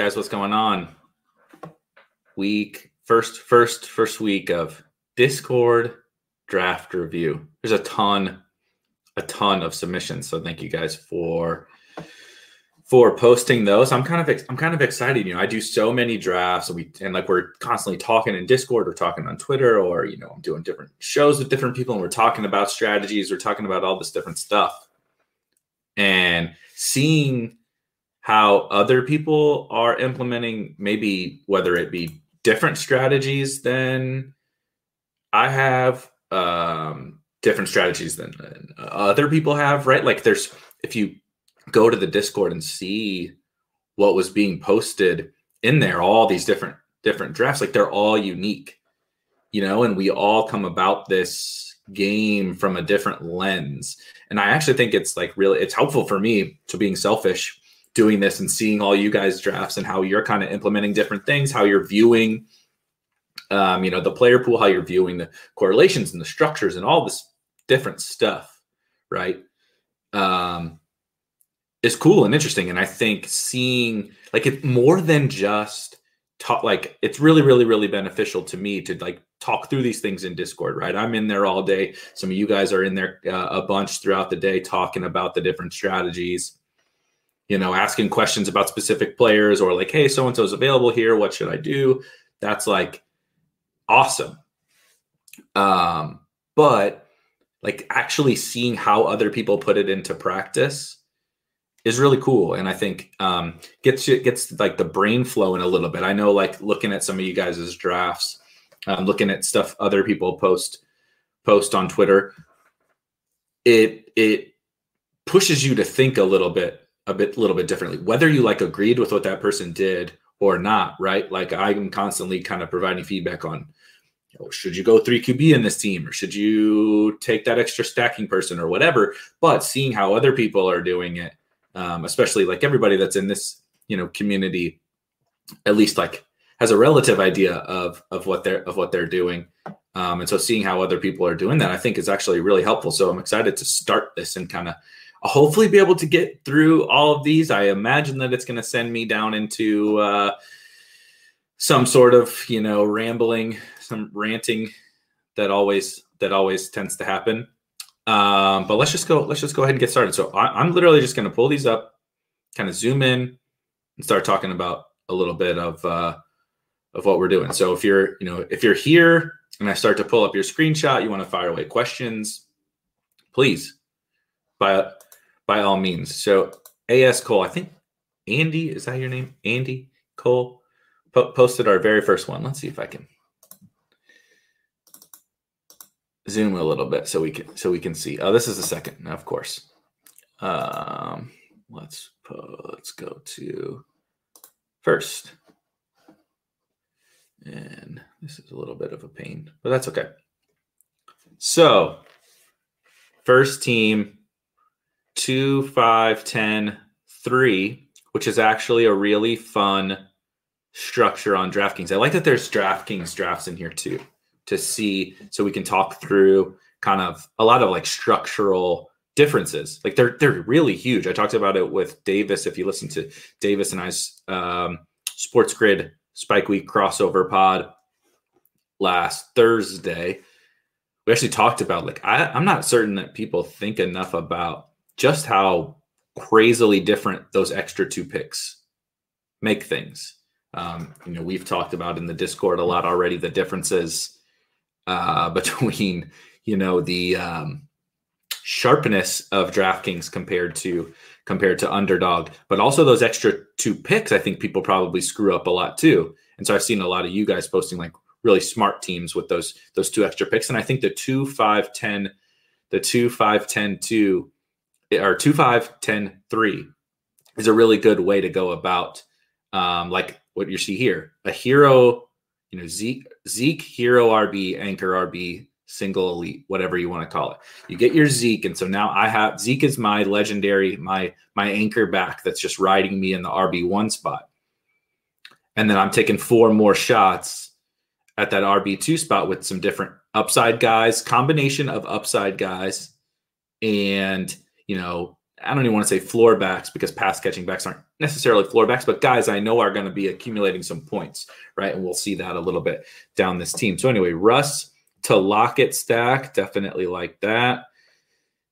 Guys, what's going on? Week first, first, first week of Discord draft review. There's a ton, a ton of submissions. So thank you guys for for posting those. I'm kind of I'm kind of excited. You know, I do so many drafts, and we and like we're constantly talking in Discord, we're talking on Twitter, or you know, I'm doing different shows with different people, and we're talking about strategies, we're talking about all this different stuff, and seeing how other people are implementing maybe whether it be different strategies than I have, um, different strategies than other people have, right? Like there's if you go to the Discord and see what was being posted in there, all these different different drafts, like they're all unique, you know, and we all come about this game from a different lens. And I actually think it's like really it's helpful for me to being selfish doing this and seeing all you guys drafts and how you're kind of implementing different things, how you're viewing, um, you know, the player pool, how you're viewing the correlations and the structures and all this different stuff, right? Um, is cool and interesting. And I think seeing like it more than just talk, like it's really, really, really beneficial to me to like talk through these things in Discord, right? I'm in there all day. Some of you guys are in there uh, a bunch throughout the day talking about the different strategies you know, asking questions about specific players or like, hey, so and so's available here. What should I do? That's like awesome. Um, but like actually seeing how other people put it into practice is really cool and i think um gets you gets like the brain flowing a little bit i know like looking at some of you guys' drafts um, looking at stuff other people post post on twitter it it pushes you to think a little bit a bit little bit differently. Whether you like agreed with what that person did or not right? Like i'm constantly kind of providing feedback on you know, should you go 3 qb in this team or should you take that extra stacking person or whatever? But seeing how other people are doing it um, especially like everybody that's in this you know community at least like has a relative idea of of what they're of what they're doing um, and so seeing how other people are doing that i think is actually really helpful. So i'm excited to start this and kind of I'll hopefully be able to get through all of these. I imagine that it's going to send me down into uh, some sort of you know rambling, some ranting that always that always tends to happen. Um, but let's just go. Let's just go ahead and get started. So I, am literally just going to pull these up, kind of zoom in, and start talking about a little bit of uh, of what we're doing. So if you're you know if you're here and I start to pull up your screenshot, you want to fire away questions please, by by all means. So AS Cole, I think Andy is that your name? Andy Cole po- posted our very first one. Let's see if I can zoom a little bit so we can so we can see. Oh, this is the second, of course. Um, let's let's go to first. And this is a little bit of a pain, but that's okay. So, first team, two, five, 10, three, which is actually a really fun structure on DraftKings. I like that there's DraftKings drafts in here too to see so we can talk through kind of a lot of like structural differences. Like they're they're really huge. I talked about it with Davis. If you listen to Davis and I's um, Sports Grid Spike Week crossover pod last Thursday, we actually talked about like I, I'm not certain that people think enough about just how crazily different those extra two picks make things. Um, you know, we've talked about in the Discord a lot already the differences uh, between you know the um, sharpness of DraftKings compared to compared to underdog, but also those extra two picks. I think people probably screw up a lot too. And so I've seen a lot of you guys posting like really smart teams with those those two extra picks. And I think the two five ten, the two five ten two, or two five ten three is a really good way to go about um, like what you see here, a hero, you know, Zeke Zeke hero RB anchor RB single elite, whatever you want to call it. You get your Zeke, and so now I have Zeke is my legendary, my my anchor back that's just riding me in the RB one spot, and then I'm taking four more shots at that RB two spot with some different upside guys, combination of upside guys, and you know I don't even want to say floor backs because pass catching backs aren't necessarily floor backs, but guys I know are going to be accumulating some points, right? And we'll see that a little bit down this team. So anyway, Russ to Lockett stack. Definitely like that.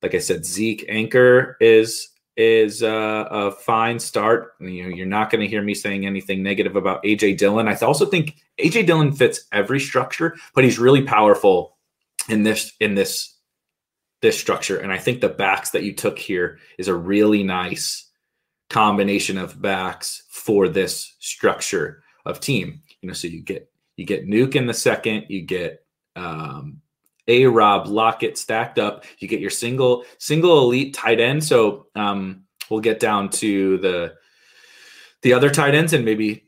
Like I said, Zeke Anchor is is uh, a fine start. You know, you're not going to hear me saying anything negative about AJ Dillon. I also think AJ Dillon fits every structure, but he's really powerful in this in this this structure. And I think the backs that you took here is a really nice combination of backs for this structure of team. You know, so you get you get Nuke in the second, you get um, a Rob Lockett stacked up. You get your single single elite tight end. So um, we'll get down to the the other tight ends and maybe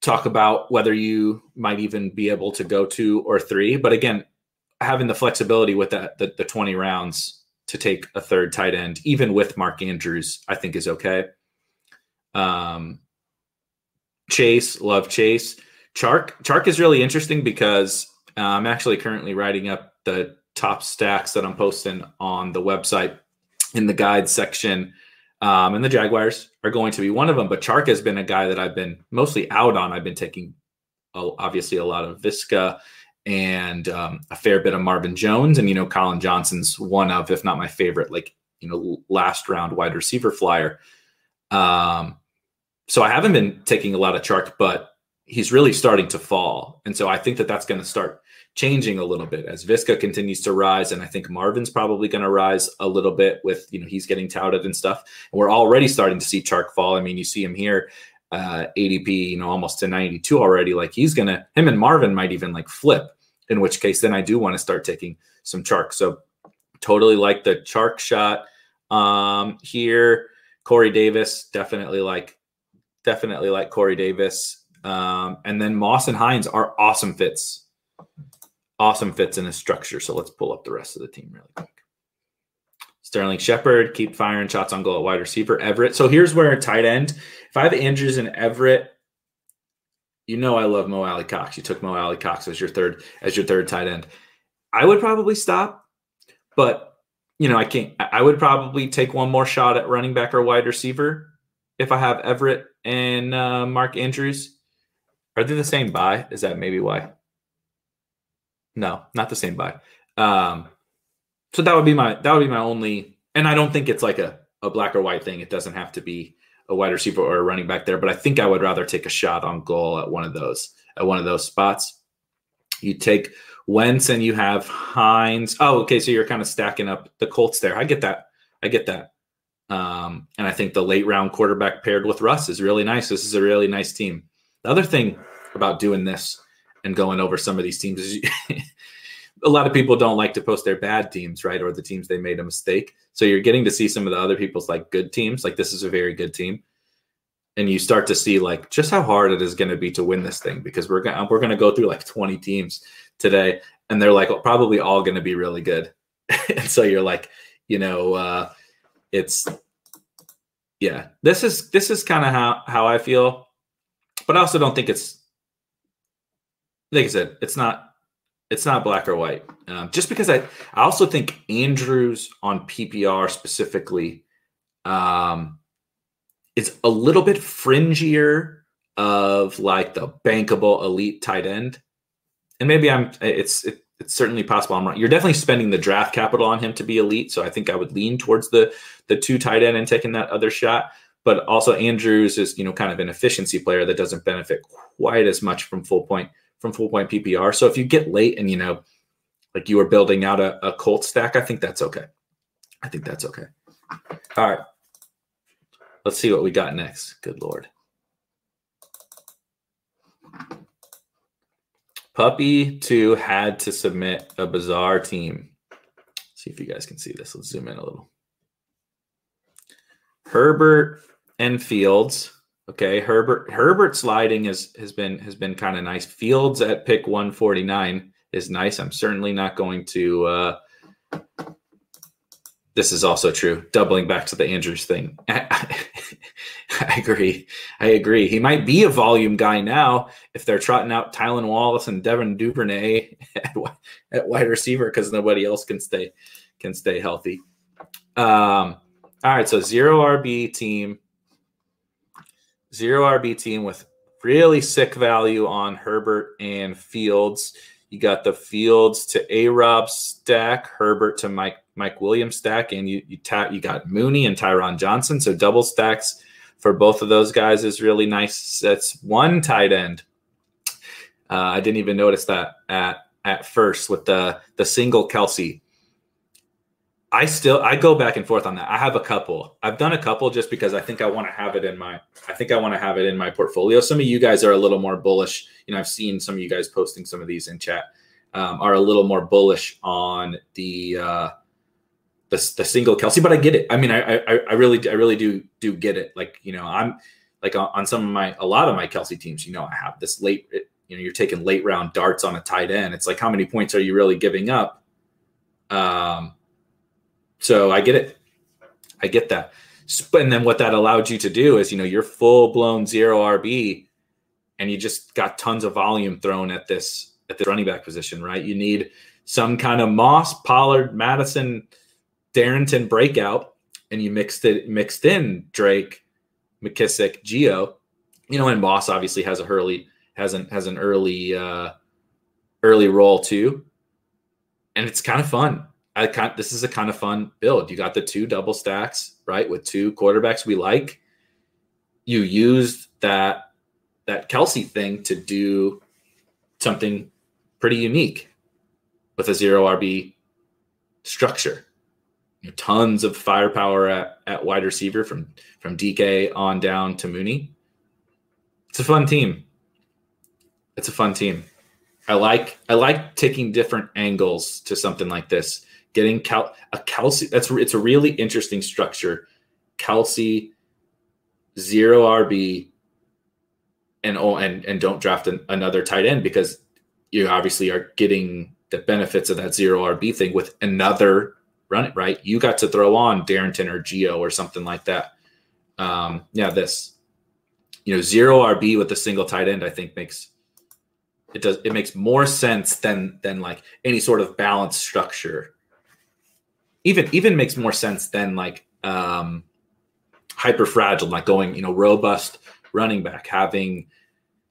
talk about whether you might even be able to go two or three. But again, having the flexibility with that the, the 20 rounds to take a third tight end, even with Mark Andrews, I think is okay. Um, Chase, love Chase. Chark, Chark is really interesting because uh, I'm actually currently writing up the top stacks that I'm posting on the website in the guide section. Um, and the Jaguars are going to be one of them. But Chark has been a guy that I've been mostly out on. I've been taking obviously a lot of Viska and um, a fair bit of Marvin Jones. And, you know, Colin Johnson's one of, if not my favorite, like, you know, last round wide receiver flyer. Um, so I haven't been taking a lot of Chark, but he's really starting to fall. And so I think that that's going to start changing a little bit as Viska continues to rise. And I think Marvin's probably going to rise a little bit with, you know, he's getting touted and stuff. And we're already starting to see Chark fall. I mean, you see him here, uh, ADP, you know, almost to 92 already. Like he's going to, him and Marvin might even like flip, in which case then I do want to start taking some Chark. So totally like the Chark shot um, here. Corey Davis, definitely like, definitely like Corey Davis. Um, and then Moss and Hines are awesome fits awesome fits in his structure. So let's pull up the rest of the team really quick. Sterling Shepard, keep firing shots on goal at wide receiver. Everett. So here's where tight end. If I have Andrews and Everett, you know I love Mo Alie-Cox. You took Mo Alie-Cox as your third as your third tight end. I would probably stop, but you know I can't. I would probably take one more shot at running back or wide receiver if I have Everett and uh, Mark Andrews. Are they the same buy? Is that maybe why? No, not the same buy. Um, so that would be my that would be my only, and I don't think it's like a a black or white thing. It doesn't have to be a wide receiver or a running back there, but I think I would rather take a shot on goal at one of those at one of those spots. You take Wentz and you have Hines. Oh, okay. So you're kind of stacking up the Colts there. I get that. I get that. Um, and I think the late round quarterback paired with Russ is really nice. This is a really nice team. The other thing about doing this and going over some of these teams is a lot of people don't like to post their bad teams, right? Or the teams they made a mistake. So you're getting to see some of the other people's like good teams. Like this is a very good team. And you start to see like just how hard it is going to be to win this thing because we're gonna we're going to go through like 20 teams today and they're like probably all going to be really good. and so you're like, you know, uh it's yeah, this is this is kind of how how I feel, but I also don't think it's like I said, it's not it's not black or white. Um, just because I I also think Andrews on PPR specifically, um, it's a little bit fringier of like the bankable elite tight end, and maybe I'm it's it, it's certainly possible I'm wrong. You're definitely spending the draft capital on him to be elite. So I think I would lean towards the the two tight end and taking that other shot. But also Andrews is, you know, kind of an efficiency player that doesn't benefit quite as much from full point from full point PPR. So if you get late and you know, like you are building out a, a Colt stack, I think that's okay. I think that's okay. All right. Let's see what we got next. Good lord. Puppy 2 had to submit a bizarre team. Let's see if you guys can see this. Let's zoom in a little. Herbert and Fields. Okay, Herbert Herbert sliding has has been has been kind of nice. Fields at pick 149 is nice. I'm certainly not going to uh this is also true. Doubling back to the Andrews thing. I, agree. I agree. He might be a volume guy now if they're trotting out Tylan Wallace and Devin Duvernay at, at wide receiver because nobody else can stay can stay healthy. Um, all right, so zero RB team, zero RB team with really sick value on Herbert and Fields. You got the Fields to A Rob stack, Herbert to Mike Mike Williams stack, and you you ta- you got Mooney and Tyron Johnson. So double stacks for both of those guys is really nice. That's one tight end. Uh, I didn't even notice that at at first with the the single Kelce. I still I go back and forth on that. I have a couple. I've done a couple just because I think I want to have it in my I think I want to have it in my portfolio. Some of you guys are a little more bullish. You know, I've seen some of you guys posting some of these in chat um, are a little more bullish on the uh, the, the single Kelce, but I get it. I mean, I, I, I really, I really do, do get it. Like, you know, I'm like on, on, some of my, a lot of my Kelce teams, you know, I have this late, you know, you're taking late round darts on a tight end. It's like, how many points are you really giving up? Um, so I get it. I get that. And then what that allowed you to do is, you know, you're full blown zero RB and you just got tons of volume thrown at this, at the running back position, right? You need some kind of Moss, Pollard, Madison, Darrynton breakout and you mixed it mixed in Drake, McKissick, Geo, you know, and Moss obviously has a early has an has an early uh early role too. And it's kind of fun. I kind this is a kind of fun build. You got the two double stacks, right? With two quarterbacks we like. You used that that Kelce thing to do something pretty unique with a zero RB structure you know, tons of firepower at, at wide receiver from from DK on down to Mooney. It's a fun team. It's a fun team. I like I like taking different angles to something like this. Getting Cal a Kelce that's it's a really interesting structure. Kelce zero RB and oh and and don't draft an, another tight end because you obviously are getting the benefits of that zero RB thing with another run it right, you got to throw on Darrynton or geo or something like that. Um, yeah, this, you know, zero RB with a single tight end, I think makes it does it makes more sense than than like any sort of balanced structure. Even even makes more sense than like um hyper fragile, like going, you know, robust running back, having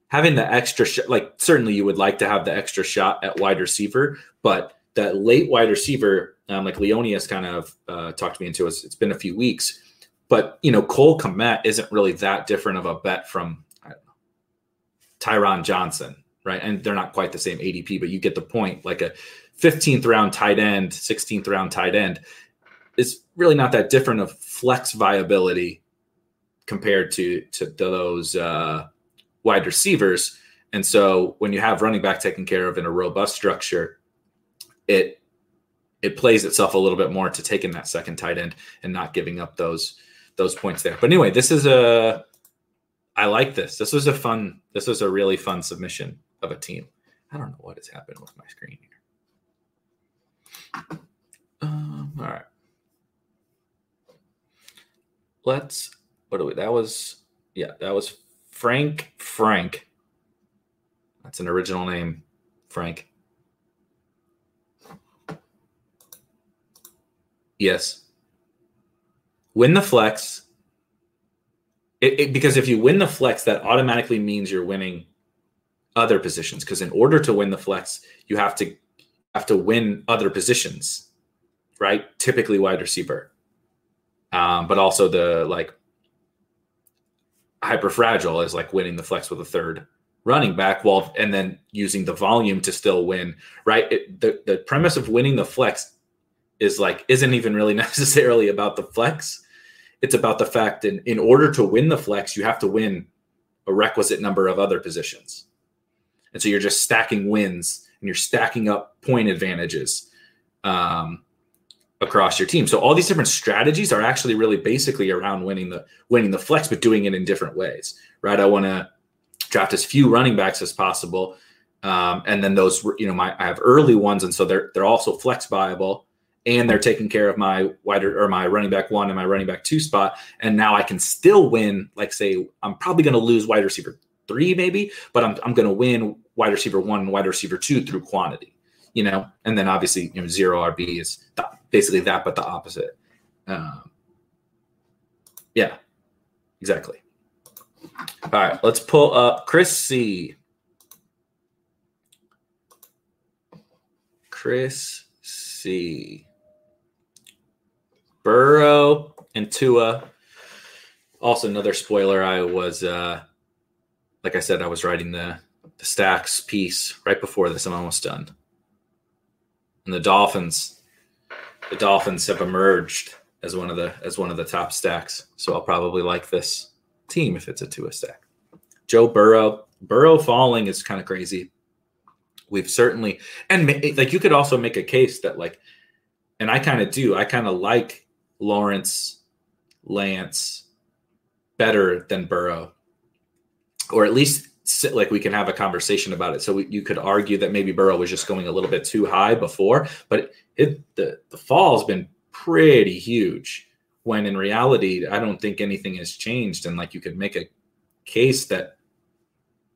having the extra sh- like certainly you would like to have the extra shot at wide receiver, but that late wide receiver um, like Leonius kind of uh, talked me into it. It's been a few weeks, but you know, Cole Kmet isn't really that different of a bet from know, Tyron Johnson, right? And they're not quite the same ADP, but you get the point. Like a 15th round tight end, 16th round tight end is really not that different of flex viability compared to to those uh, wide receivers. And so when you have running back taken care of in a robust structure, it it plays itself a little bit more to taking that second tight end and not giving up those those points there. But anyway, this is a I like this. This was a fun. This was a really fun submission of a team. I don't know what has happened with my screen. Um, all right. Let's. What do we? That was. Yeah, that was Frank. Frank. That's an original name, Frank. Yes. Win the flex. It, it, because if you win the flex, that automatically means you're winning other positions. Because in order to win the flex, you have to have to win other positions, right? Typically wide receiver, um, but also the like hyper fragile is like winning the flex with a third running back while and then using the volume to still win right? It, the, the premise of winning the flex is like isn't even really necessarily about the flex. It's about the fact in in order to win the flex you have to win a requisite number of other positions. And so you're just stacking wins and you're stacking up point advantages um, across your team so all these different strategies are actually really basically around winning the winning the flex but doing it in different ways right i want to draft as few running backs as possible. Um, and then those, you know, my I have early ones, and so they're they're also flex viable, and they're taking care of my wider or my running back one and my running back two spot. And now I can still win. Like say, I'm probably going to lose wide receiver three, maybe, but I'm I'm going to win wide receiver one wide receiver two through quantity. You know, and then obviously, you know, zero RB is th- basically that, but the opposite. Um, yeah, exactly. All right, let's pull up Chris C. Chris C. Burrow and Tua. Also, another spoiler. I was, uh, like I said, I was writing the the stacks piece right before this. I'm almost done. And the Dolphins, the Dolphins have emerged as one of the as one of the top stacks. So I'll probably like this team if it's a two a stack. Joe Burrow, Burrow falling is kind of crazy. We've certainly, and like you could also make a case that like, and I kind of do. I kind of like Lawrence, Lance better than Burrow, or at least like we can have a conversation about it. So we, you could argue that maybe Burrow was just going a little bit too high before, but it, the the fall has been pretty huge when in reality i don't think anything has changed. And like you could make a case that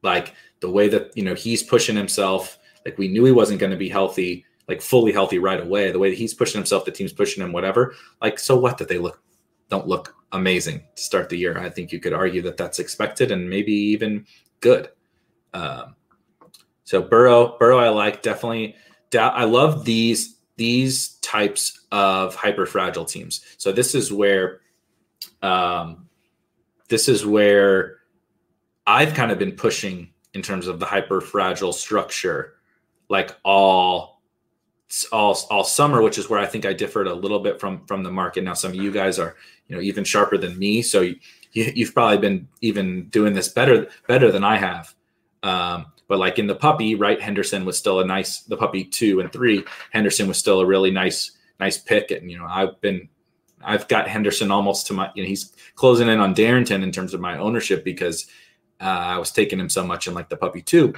like the way that you know he's pushing himself like we knew he wasn't going to be healthy like fully healthy right away. The way that he's pushing himself the team's pushing him whatever. Like so what? That they look don't look amazing to start the year. I think you could argue that that's expected and maybe even good um so burrow burrow i like definitely i love these these types of hyper fragile teams. So this is where um, this is where I've kind of been pushing in terms of the hyper fragile structure, like all all all summer, which is where I think I differed a little bit from from the market. Now some of you guys are you know even sharper than me, so you, you've probably been even doing this better better than I have. Um, but like in the puppy, right, Henderson was still a nice. The puppy two and three, Henderson was still a really nice nice pick. And you know, I've been I've got Henderson almost to my. You know, he's closing in on Darrynton in terms of my ownership because uh, I was taking him so much in like the puppy two.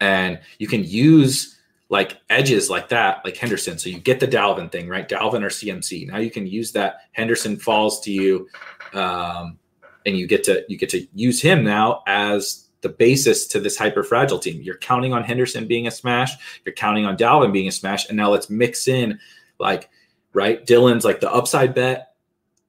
And you can use like edges like that, like Henderson. So you get the Dalvin thing, right? Dalvin or CMC. Now you can use that. Henderson falls to you, um, and you get to you get to use him now as the basis to this hyper fragile team. You're counting on Henderson being a smash. You're counting on Dalvin being a smash. And now let's mix in like, right? Dillon's like the upside bet,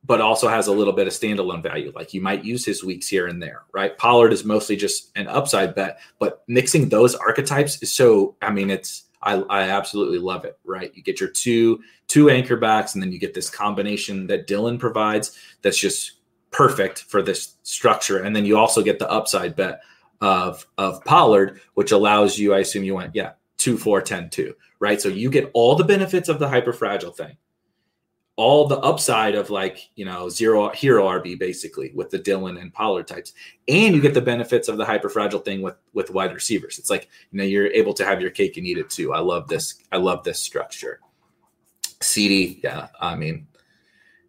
but also has a little bit of standalone value. Like you might use his weeks here and there, right? Pollard is mostly just an upside bet, but mixing those archetypes is so, I mean, it's, I, I absolutely love it, right? You get your two, two anchor backs, and then you get this combination that Dillon provides that's just perfect for this structure. And then you also get the upside bet of of Pollard, which allows you, I assume you went, yeah, 2 4 10 2, right? So you get all the benefits of the hyper fragile thing. All the upside of like, you know, zero hero RB basically with the Dillon and Pollard types. And you get the benefits of the hyper fragile thing with with wide receivers. It's like, you know, you're able to have your cake and eat it too. I love this. I love this structure. CD, yeah, I mean,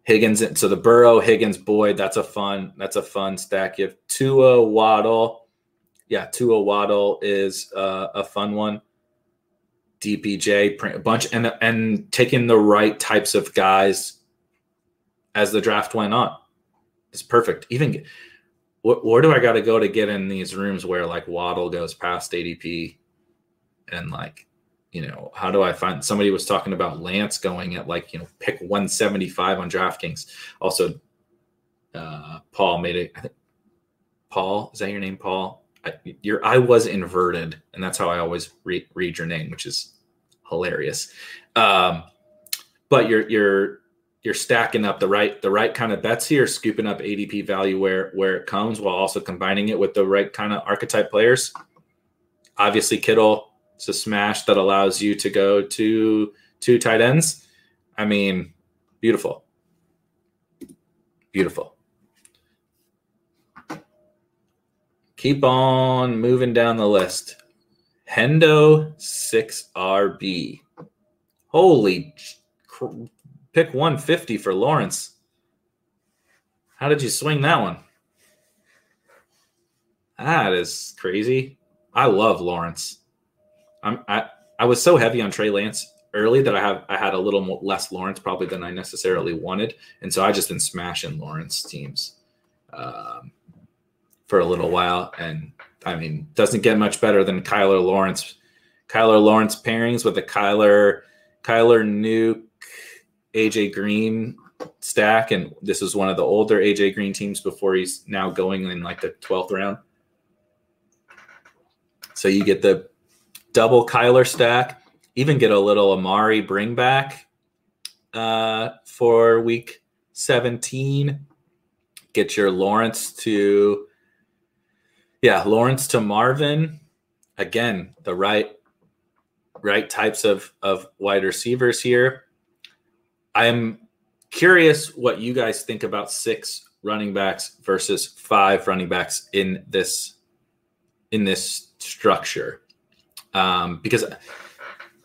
Higgins. So the Burrow, Higgins, Boyd. That's a fun. That's a fun stack. You have Tua, Waddle. Yeah, Tua Waddle is uh, a fun one. DPJ, a bunch, and and taking the right types of guys as the draft went on. It's perfect. Even wh- where do I got to go to get in these rooms where like Waddle goes past ADP, and like you know, how do I find somebody was talking about Lance going at like, you know, pick 175 on DraftKings. Also, uh, Paul made it. I think Paul, is that your name, Paul? Your I was inverted, and that's how I always re- read your name, which is hilarious. Um, but you're you're you're stacking up the right the right kind of bets here, scooping up ADP value where where it comes, while also combining it with the right kind of archetype players. Obviously, Kittle it's a smash that allows you to go to two tight ends. I mean, beautiful. Beautiful. Keep on moving down the list. Hendo 6RB. Holy pick 150 for Lawrence. How did you swing that one? That is crazy. I love Lawrence. I'm I, I was so heavy on Trey Lance early that I have I had a little more, less Lawrence probably than I necessarily wanted, and so I just been smashing Lawrence teams um, for a little while, and I mean doesn't get much better than Kyler Lawrence, Kyler Lawrence pairings with the Kyler Kyler Nuke, AJ Green stack, and this is one of the older AJ Green teams before he's now going in like the twelfth round. So you get the double Kyler stack, even get a little Amari bring back uh, for week 17. Get your Lawrence to, yeah, Lawrence to Marvin. Again, the right right types of of wide receivers here. I'm curious what you guys think about six running backs versus five running backs in this in this structure um, because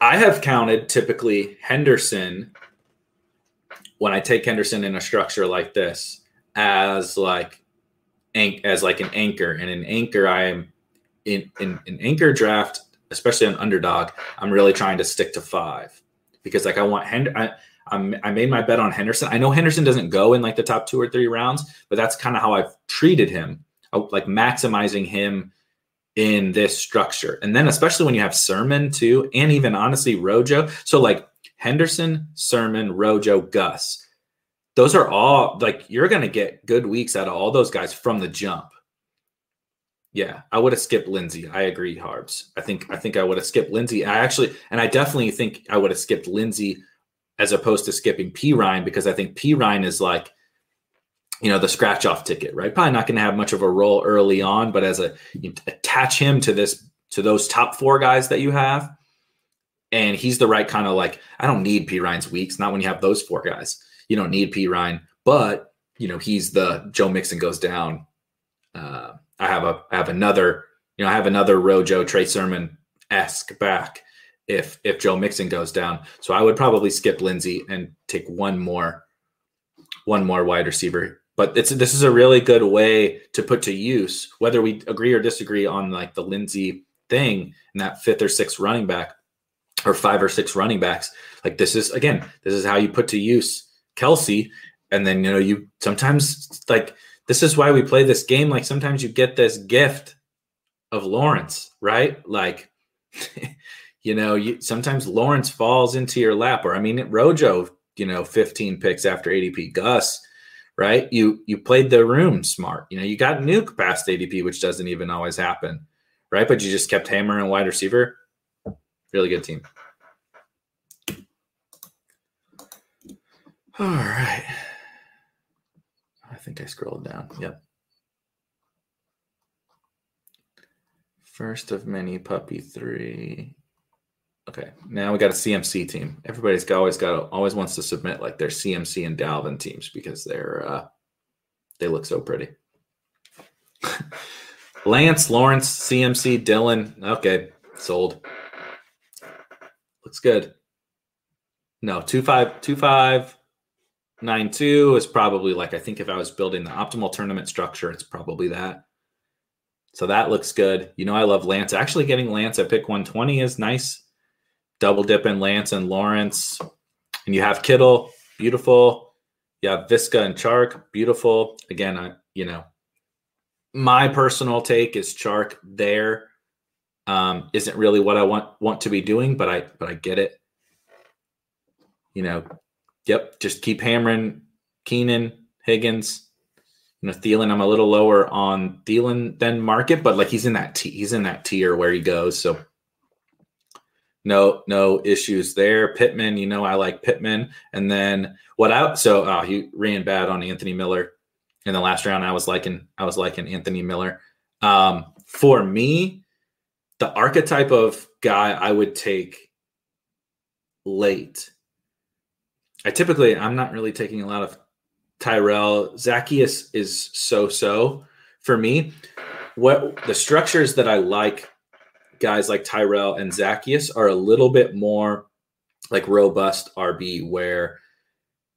I have counted typically Henderson when I take Henderson in a structure like this as like as like an anchor and an anchor I am in in an anchor draft especially on underdog I'm really trying to stick to five because like I want Hend I, I made my bet on Henderson. I know Henderson doesn't go in like the top two or three rounds, but that's kind of how I've treated him, uh, like maximizing him in this structure. And then especially when you have Sermon too, and even honestly Rojo. So like Henderson, Sermon, Rojo, Gus. Those are all like you're gonna get good weeks out of all those guys from the jump. Yeah, I would have skipped Lindsay. I agree, Harbs. I think I think I would have skipped Lindsay. I actually and I definitely think I would have skipped Lindsay as opposed to skipping Perine because I think Perine is like you know the scratch off ticket right probably not going to have much of a role early on but as a attach him to this to those top four guys that you have and he's the right kind of like i don't need Perine's weeks not when you have those four guys you don't need Perine but you know he's the joe mixon goes down. Uh, i have a i have another you know i have another rojo trey sermon esque back if if joe mixon goes down. So i would probably skip lindsay and take one more one more wide receiver. But it's this is a really good way to put to use whether we agree or disagree on like the Lindsay thing and that fifth or sixth running back or five or six running backs. Like this is again, this is how you put to use Kelce. And then you know, you sometimes like this is why we play this game. Like sometimes you get this gift of Lawrence, right? Like you know, you sometimes Lawrence falls into your lap, or I mean Rojo, you know, 15 picks after ADP. Gus, right? You you played the room smart. You know, you got nuke past ADP, which doesn't even always happen, right? But you just kept hammering wide receiver. Really good team. All right. I think I scrolled down. Yep. First of many puppy three. Okay, now we got a CMC team. Everybody's got, always got always wants to submit like their CMC and Dalvin teams because they're uh, they look so pretty. Lance, Lawrence, CMC, Dillon. Okay, sold. Looks good. No, two five two five nine two is probably like I think if I was building the optimal tournament structure, it's probably that. So that looks good. You know, I love Lance. Actually, getting Lance at pick 120 is nice. Double dip in Lance and Lawrence. And you have Kittle, beautiful. You have Viska and Chark, beautiful. Again, I, you know, my personal take is Chark there um, isn't really what I want want to be doing, but I but I get it. You know, yep, just keep hammering Keenan, Higgins, you know, Thielen. I'm a little lower on Thielen than market, but like he's in that t- he's in that tier where he goes. So no no issues there. Pittman, you know, I like Pittman, and then what out? So oh, he ran bad on Anthony Miller in the last round. I was liking I was liking Anthony Miller. Um, for me, the archetype of guy I would take late. I typically I'm not really taking a lot of Tyrell. Zaccheaus is so so for me. What the structures that I like, guys like Tyrell and Zaccheaus are a little bit more like robust RB where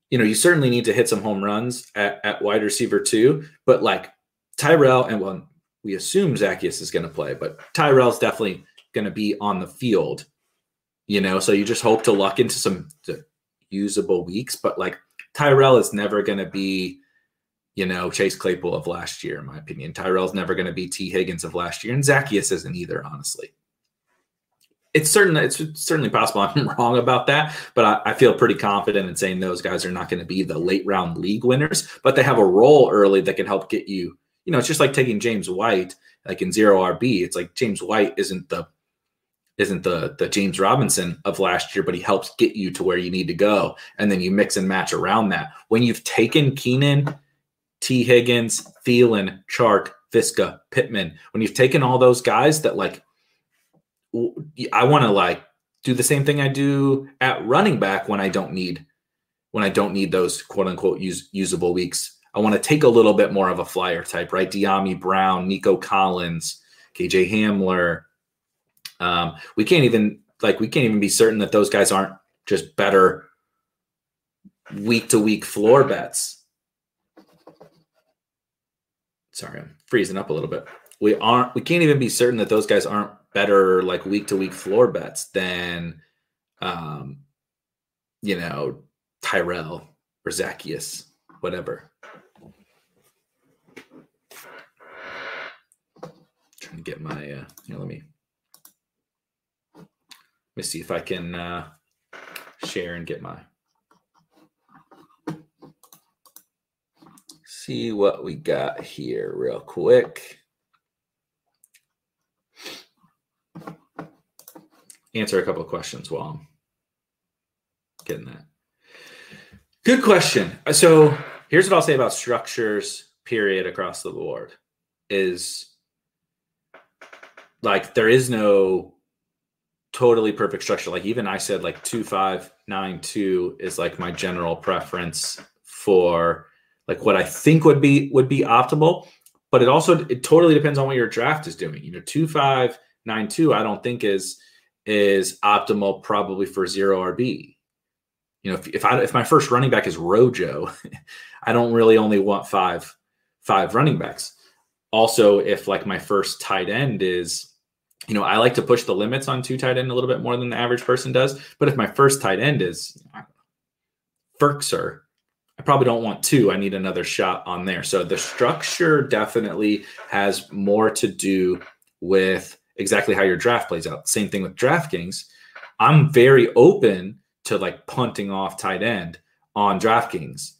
you know you certainly need to hit some home runs at, at wide receiver too, but like Tyrell and well, we assume Zacchaeus is going to play, but Tyrell's definitely going to be on the field. You know, so you just hope to luck into some usable weeks, but like Tyrell is never going to be, you know, Chase Claypool of last year, in my opinion. Tyrell's never going to be T. Higgins of last year, and Zaccheaus isn't either, honestly. It's certain it's certainly possible I'm wrong about that, but I, I feel pretty confident in saying those guys are not going to be the late round league winners, but they have a role early that can help get you. You know, it's just like taking James White, like in zero RB. It's like James White isn't the isn't the the James Robinson of last year, but he helps get you to where you need to go, and then you mix and match around that. When you've taken Keenan, T. Higgins, Thielen, Chark, Viska, Pittman, when you've taken all those guys that like, I want to like do the same thing I do at running back when I don't need when I don't need those quote unquote use, usable weeks. I want to take a little bit more of a flyer type, right? Dyami Brown, Nico Collins, KJ Hamler, um, we can't even like we can't even be certain that those guys aren't just better week to week floor bets. Sorry, I'm freezing up a little bit. We aren't we can't even be certain that those guys aren't better like week to week floor bets than um you know Tyrell or Zaccheaus, whatever. Trying to get my uh here, let me me see if I can uh, share and get my. See what we got here, real quick. Answer a couple of questions while I'm getting that. Good question. So here's what I'll say about structures, period, across the board is like there is no totally perfect structure. Like even I said like two five nine two is like my general preference for like what I think would be would be optimal. But it also it totally depends on what your draft is doing. You know, two five nine two I don't think is is optimal probably for zero RB. You know, if, if I if my first running back is Rojo, I don't really only want five five running backs. Also, if like my first tight end is you know, I like to push the limits on two tight end a little bit more than the average person does. But if my first tight end is Firkser, I probably don't want two. I need another shot on there. So the structure definitely has more to do with exactly how your draft plays out. Same thing with DraftKings. I'm very open to like punting off tight end on DraftKings.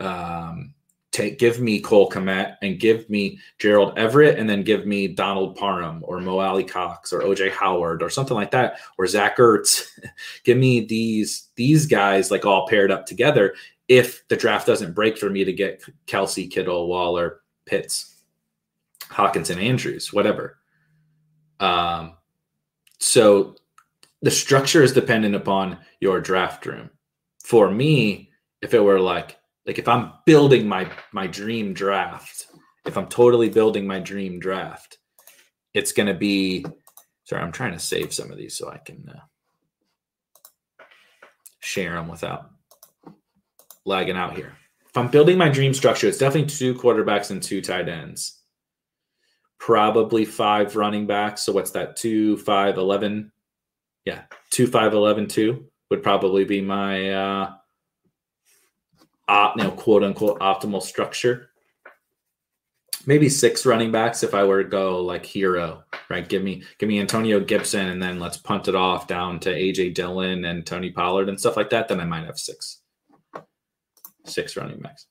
Um, take give me Cole Kmet and give me Gerald Everett and then give me Donald Parham or Mo Alie-Cox or OJ Howard or something like that or Zach Ertz. give me these these guys like all paired up together if the draft doesn't break for me to get Kelce, Kittle, Waller, Pitts, Hockenson, Andrews, whatever. Um, so the structure is dependent upon your draft room. For me, if it were like like if I'm building my my dream draft, if I'm totally building my dream draft, it's going to be sorry, I'm trying to save some of these so I can uh, share them without lagging out here. If I'm building my dream structure, it's definitely two quarterbacks and two tight ends. Probably five running backs. So what's that? Two, five, 11. Yeah, two, five, 11, two would probably be my uh, op, you know, quote unquote optimal structure. Maybe six running backs if I were to go like hero, right? Give me give me Antonio Gibson and then let's punt it off down to AJ Dillon and Tony Pollard and stuff like that. Then I might have six. Six running backs.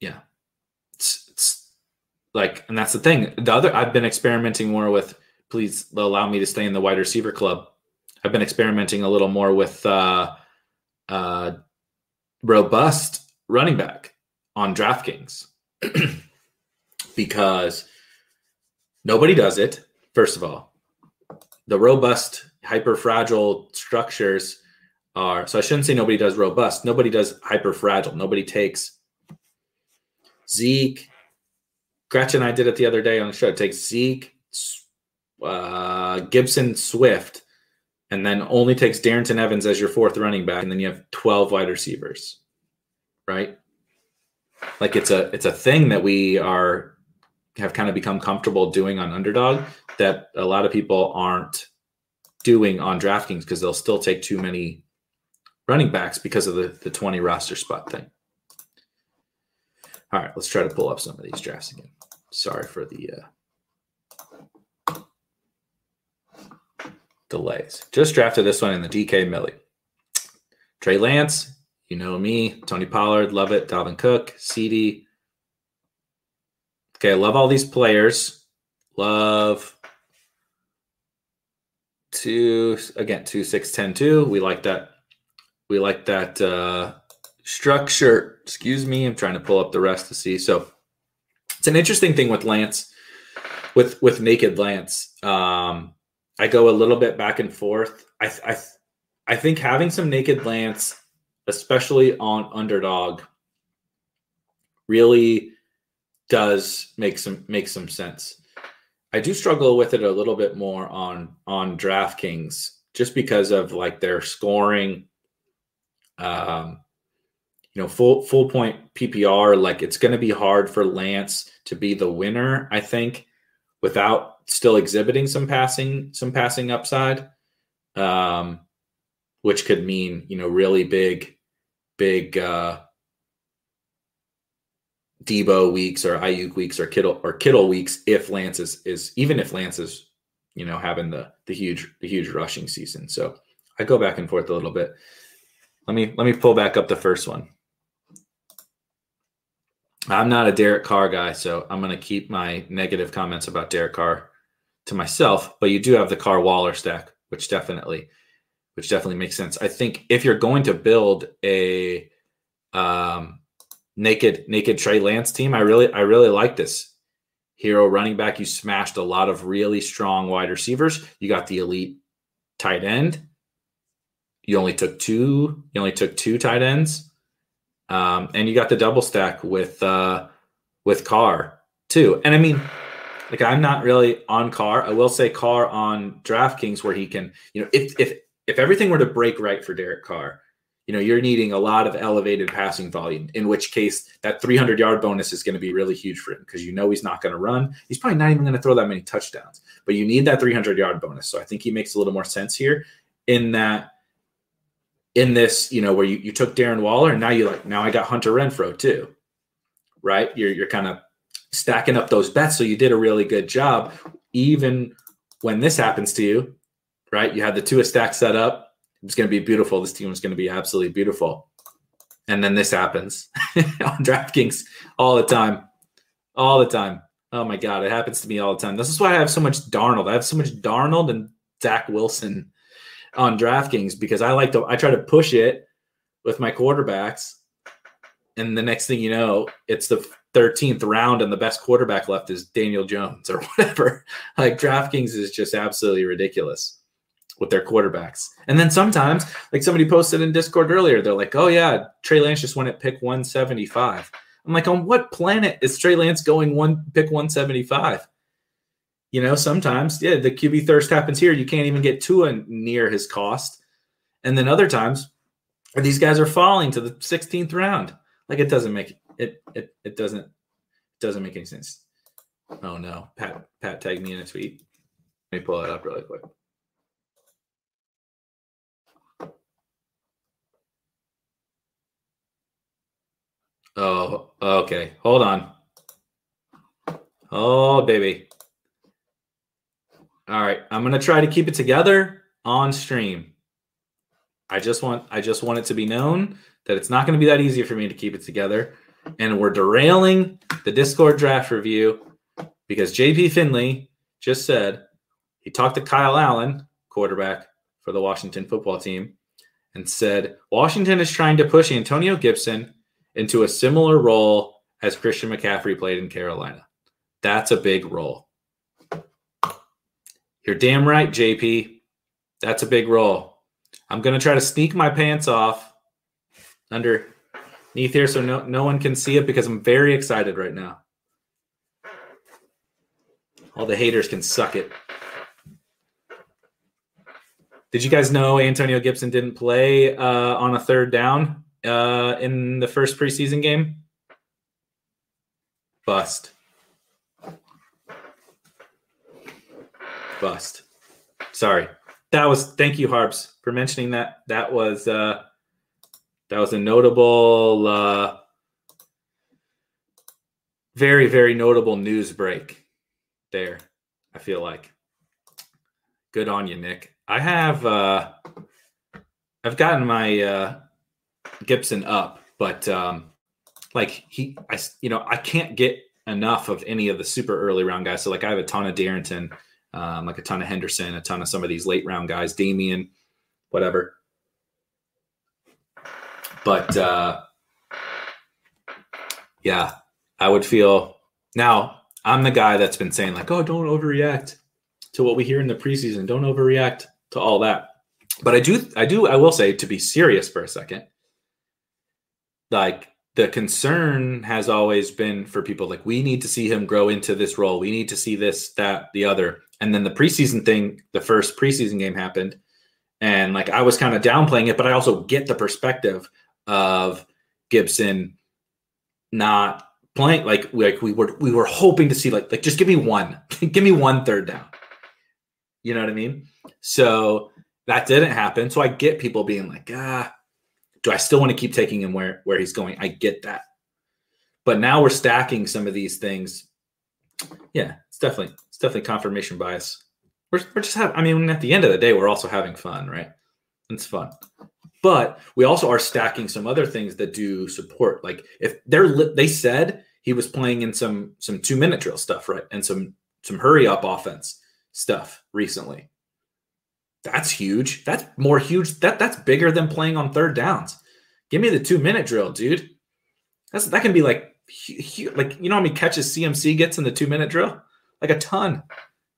Yeah. It's, it's like, and that's the thing. The other I've been experimenting more with, please allow me to stay in the wide receiver club. I've been experimenting a little more with uh uh, robust running back on DraftKings because nobody does it. First of all, the robust, hyper fragile structures are so I shouldn't say nobody does robust. Nobody does hyper fragile. Nobody takes Zeke. Gretchen and I did it the other day on the show. It takes Zeke, uh, Gibson, Swift, and then only takes Darrynton Evans as your fourth running back, and then you have 12 wide receivers, right? Like it's a it's a thing that we are have kind of become comfortable doing on underdog that a lot of people aren't doing on DraftKings because they'll still take too many running backs because of the, the 20 roster spot thing. All right, let's try to pull up some of these drafts again. Sorry for the uh, delays. Just drafted this one in the DK Millie. Trey Lance, you know me. Tony Pollard, love it. Dalvin Cook, CD. Okay, I love all these players. Love two again two six ten two. We like that. We like that uh, structure. Excuse me. I'm trying to pull up the rest to see. So it's an interesting thing with Lance, with with naked Lance. Um, I go a little bit back and forth. I I I think having some naked Lance, especially on underdog, really does make some make some sense. I do struggle with it a little bit more on on DraftKings just because of like their scoring um you know full full point PPR like it's going to be hard for Lance to be the winner I think without still exhibiting some passing some passing upside, um, which could mean you know really big big uh, Deebo weeks or Aiyuk weeks or Kittle or Kittle weeks if Lance is, is even if Lance is you know having the the huge the huge rushing season. So I go back and forth a little bit. Let me let me pull back up the first one. I'm not a Derek Carr guy, so I'm going to keep my negative comments about Derek Carr to myself, but you do have the Carr Waller stack, which definitely, which definitely makes sense. I think if you're going to build a um, naked naked Trey Lance team, I really I really like this hero running back. You smashed a lot of really strong wide receivers. You got the elite tight end. You only took two. You only took two tight ends, um, and you got the double stack with uh, with Carr too. And I mean, like I'm not really on Carr. I will say Carr on DraftKings where he can, you know, if if if everything were to break right for Derek Carr, you know, you're needing a lot of elevated passing volume, in which case that 300 yard bonus is going to be really huge for him because you know he's not going to run. He's probably not even going to throw that many touchdowns, but you need that 300 yard bonus. So I think he makes a little more sense here in that, in this, you know, where you, you took Darren Waller and now you like, now I got Hunter Renfrow too, right? You're, you're kind of stacking up those bets. So you did a really good job. Even when this happens to you, right? You had the two stack set up. It was going to be beautiful. This team was going to be absolutely beautiful. And then this happens on DraftKings all the time. All the time. Oh my God, it happens to me all the time. This is why I have so much Darnold. I have so much Darnold and Zach Wilson on DraftKings because I like to, I try to push it with my quarterbacks. And the next thing you know, it's the 13th round and the best quarterback left is Daniel Jones or whatever. Like DraftKings is just absolutely ridiculous with their quarterbacks. And then sometimes, like somebody posted in Discord earlier, they're like, oh yeah, Trey Lance just went at pick 175. I'm like, on what planet is Trey Lance going one pick 175? You know, sometimes, yeah, the QB thirst happens here. You can't even get to a near his cost. And then other times, these guys are falling to the 16th round. Like it doesn't make it it it doesn't doesn't make any sense. Oh no, Pat Pat tagged me in a tweet. Let me pull it up really quick. Oh, okay. Hold on. Oh, baby. All right, I'm gonna try to keep it together on stream. I just want I just want it to be known that it's not going to be that easy for me to keep it together, and we're derailing the Discord draft review because JP Finley just said he talked to Kyle Allen, quarterback for the Washington football team, and said Washington is trying to push Antonio Gibson into a similar role as Christian McCaffrey played in Carolina. That's a big role. You're damn right, JP. That's a big roll. I'm gonna try to sneak my pants off underneath here so no no one can see it because I'm very excited right now. All the haters can suck it. Did you guys know Antonio Gibson didn't play uh, on a third down uh, in the first preseason game? Bust. Bust. Sorry. That was thank you, Harbs, for mentioning that. That was uh that was a notable uh very, very notable news break there, I feel like. Good on you, Nick. I have uh I've gotten my uh Gibson up, but um like he I you know, I can't get enough of any of the super early round guys. So like I have a ton of Darrynton um, like a ton of Henderson, a ton of some of these late round guys, Damien, whatever. But uh, yeah, I would feel now I'm the guy that's been saying, like, oh, don't overreact to what we hear in the preseason. Don't overreact to all that. But I do, I do, I will say to be serious for a second, like the concern has always been for people like we need to see him grow into this role. We need to see this, that, the other and then the preseason thing, the first preseason game happened, and like I was kind of downplaying it, but I also get the perspective of Gibson not playing like like we were we were hoping to see like like just give me one, give me one third down. You know what I mean? So that didn't happen. So I get people being like, ah, do I still want to keep taking him where where he's going? I get that. But now we're stacking some of these things. Yeah, it's definitely it's definitely confirmation bias. We're, we're just having, I mean, at the end of the day, we're also having fun, right? It's fun. But we also are stacking some other things that do support. Like if they're, they said he was playing in some, some two minute drill stuff, right? And some, some hurry up offense stuff recently. That's huge. That's more huge. That that's bigger than playing on third downs. Give me the two minute drill, dude. That's that can be like like you know how many catches CMC gets in the two minute drill like a ton.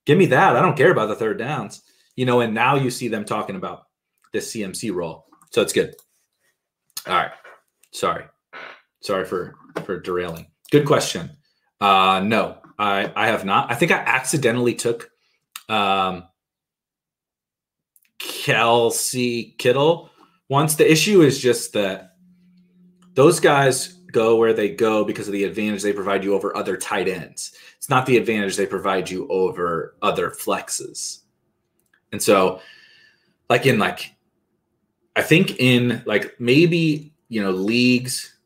Give me that. I don't care about the third downs. You know, and now you see them talking about this CMC role. So it's good. All right. Sorry. Sorry for for derailing. Good question. Uh no, I I have not. I think I accidentally took um Kelce Kittle once. The issue is just that those guys go where they go because of the advantage they provide you over other tight ends. Not the advantage they provide you over other flexes. And so, like in like, I think in like maybe you know leagues,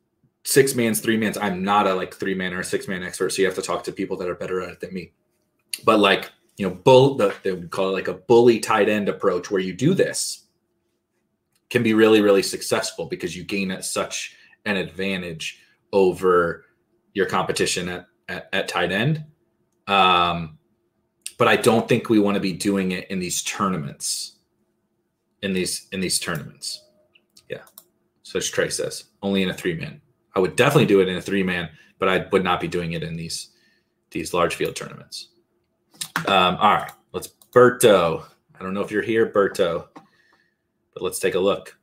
six mans, three mans. I'm not a like three man or six man expert, so you have to talk to people that are better at it than me. But like you know, bull the, they would call it like a bully tight end approach where you do this can be really really successful because you gain at such an advantage over your competition at, at, at tight end. Um, but I don't think we want to be doing it in these tournaments. In these in these tournaments, yeah. So as Trey says, only in a three man. I would definitely do it in a three man, but I would not be doing it in these these large field tournaments. Um, all right, let's Berto. I don't know if you're here, Berto, but let's take a look.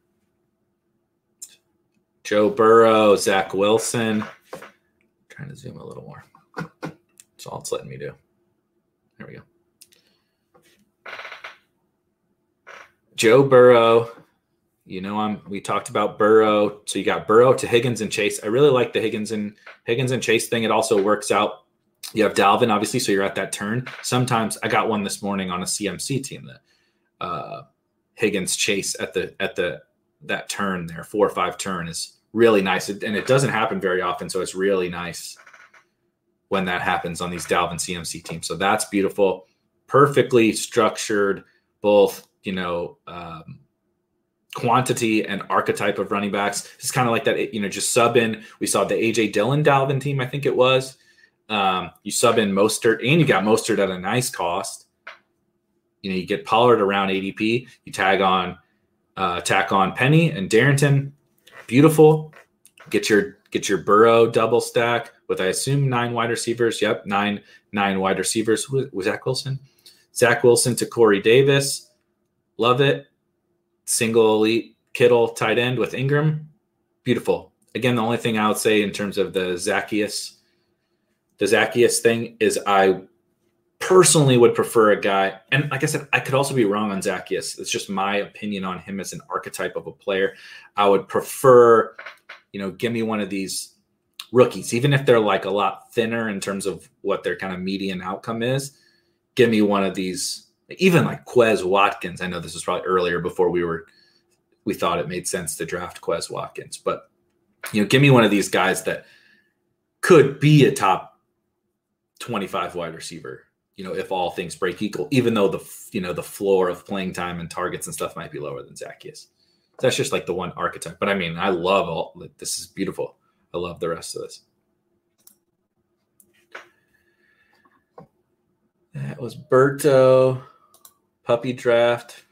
Joe Burrow, Zach Wilson. I'm trying to zoom a little more. That's all it's letting me do. There we go. Joe Burrow. You know, I'm. We talked about Burrow. So you got Burrow to Higgins and Chase. I really like the Higgins and Higgins and Chase thing. It also works out. You have Dalvin, obviously, so you're at that turn. Sometimes I got one this morning on a CMC team that uh, Higgins Chase at the at the that turn there, four or five turn is really nice, and it doesn't happen very often. So it's really nice when that happens on these Dalvin CMC teams. So that's beautiful, perfectly structured, both you know um, quantity and archetype of running backs. It's kind of like that, you know, just sub in. We saw the AJ Dillon Dalvin team, I think it was. Um, you sub in Mostert, and you got Mostert at a nice cost. You know, you get Pollard around ADP. You tag on, uh, tack on Penny and Darrynton. Beautiful. Get your get your Burrow double stack with I assume nine wide receivers. Yep, nine nine wide receivers. Was, Zach Wilson? Zach Wilson to Corey Davis. Love it. Single elite Kittle tight end with Ingram. Beautiful. Again, the only thing I would say in terms of the Zaccheaus, the Zaccheaus thing is I personally would prefer a guy, and like I said, I could also be wrong on Zaccheaus. It's just my opinion on him as an archetype of a player. I would prefer, you know, give me one of these rookies, even if they're like a lot thinner in terms of what their kind of median outcome is. Give me one of these, even like Quez Watkins. I know this was probably earlier before we were, we thought it made sense to draft Quez Watkins, but you know, give me one of these guys that could be a top 25 wide receiver you know, if all things break equal, even though the you know the floor of playing time and targets and stuff might be lower than Zaccheaus. That's just like the one archetype. But I mean, I love all this is beautiful. I love the rest of this. That was Berto, puppy draft.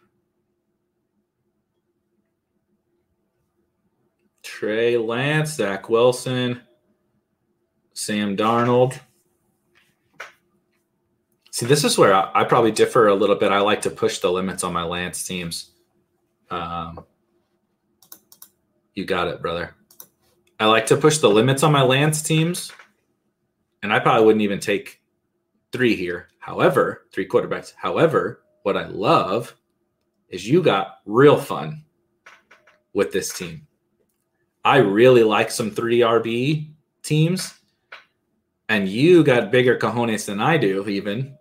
Trey Lance, Zach Wilson, Sam Darnold. See, this is where I, I, probably differ a little bit. I like to push the limits on my Lance teams. Um, you got it, brother. I like to push the limits on my Lance teams, and I probably wouldn't even take three here. However, three quarterbacks. However, what I love is you got real fun with this team. I really like some three RB teams, and you got bigger cojones than I do, even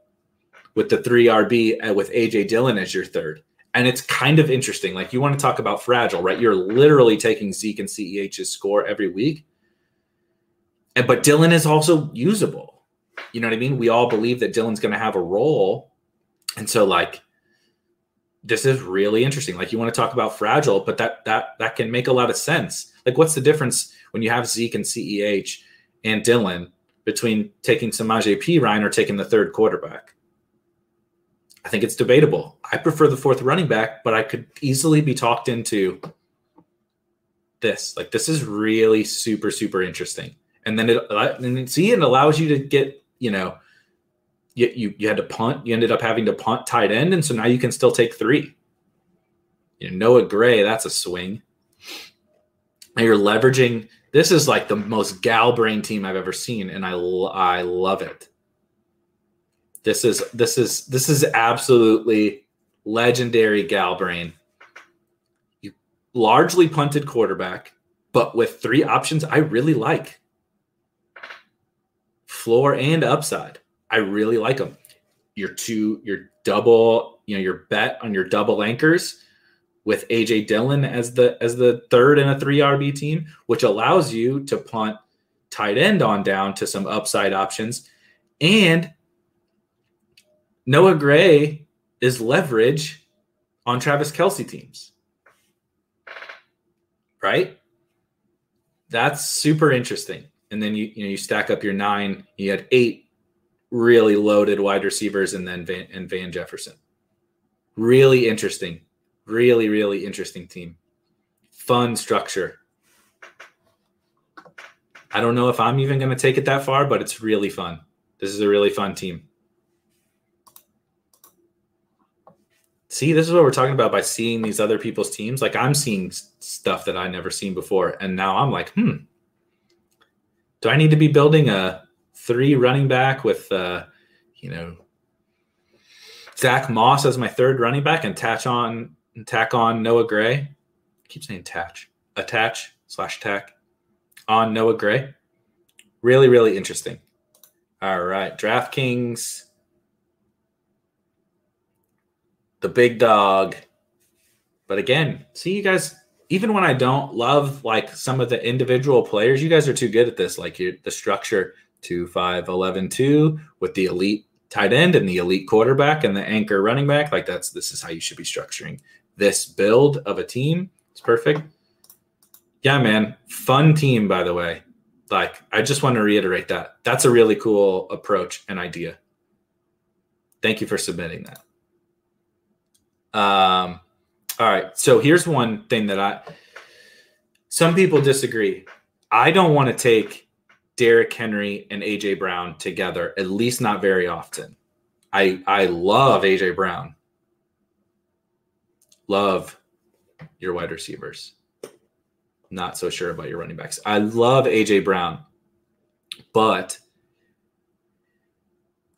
with the three RB uh, with AJ Dillon as your third. And it's kind of interesting. Like you want to talk about fragile, right? You're literally taking Zeke and CEH's score every week. And but Dillon is also usable. You know what I mean? We all believe that Dillon's going to have a role. And so like this is really interesting. Like you want to talk about fragile, but that that that can make a lot of sense. Like what's the difference when you have Zeke and CEH and Dillon between taking Samaje Perine or taking the third quarterback? I think it's debatable. I prefer the fourth running back, but I could easily be talked into this. Like this is really super super interesting. And then it uh, and see it allows you to get you know you, you you had to punt. You ended up having to punt tight end, and so now you can still take three. You know Noah Gray, that's a swing. And you're leveraging. This is like the most gal brain team I've ever seen, and I I love it. This is this is this is absolutely legendary gal brain. You largely punted quarterback, but with three options I really like. Floor and upside. I really like them. Your two, your double, you know, your bet on your double anchors with AJ Dillon as the as the third in a three RB team, which allows you to punt tight end on down to some upside options and Noah Gray is leverage on Travis Kelce teams. Right? That's super interesting. And then you you know you stack up your nine, you had eight really loaded wide receivers and then Van, and Van Jefferson. Really interesting. Really, really interesting team. Fun structure. I don't know if I'm even going to take it that far, but it's really fun. This is a really fun team. See, this is what we're talking about by seeing these other people's teams. Like I'm seeing stuff that I never seen before, and now I'm like, hmm, do I need to be building a three running back with, uh, you know, Zach Moss as my third running back and attach on tack on Noah Gray? I keep saying attach, attach slash tack on Noah Gray. Really, really interesting. All right, DraftKings, the big dog. But again, see you guys. Even when I don't love like some of the individual players, you guys are too good at this. Like you the structure two, five, 11, 2 with the elite tight end and the elite quarterback and the anchor running back. Like that's this is how you should be structuring this build of a team. It's perfect. Yeah, man. Fun team, by the way. Like, I just want to reiterate that. That's a really cool approach and idea. Thank you for submitting that. Um, all right. So here's one thing that I some people disagree. I don't want to take Derrick Henry and AJ Brown together, at least not very often. I I love AJ Brown. Love your wide receivers not so sure about your running backs. I love AJ Brown, but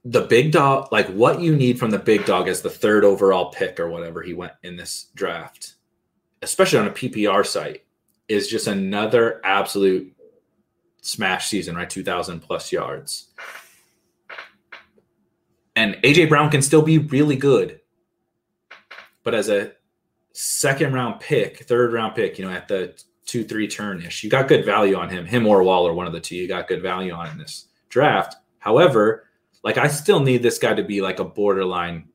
the big dog, like what you need from the big dog as the third overall pick or whatever he went in this draft, especially on a PPR site, is just another absolute smash season, right? 2,000 plus yards. And AJ Brown can still be really good. But as a second round pick, third round pick, you know, at the two, three turn ish. You got good value on him, him or Waller, one of the two. You got good value on in this draft. However, like I still need this guy to be like a borderline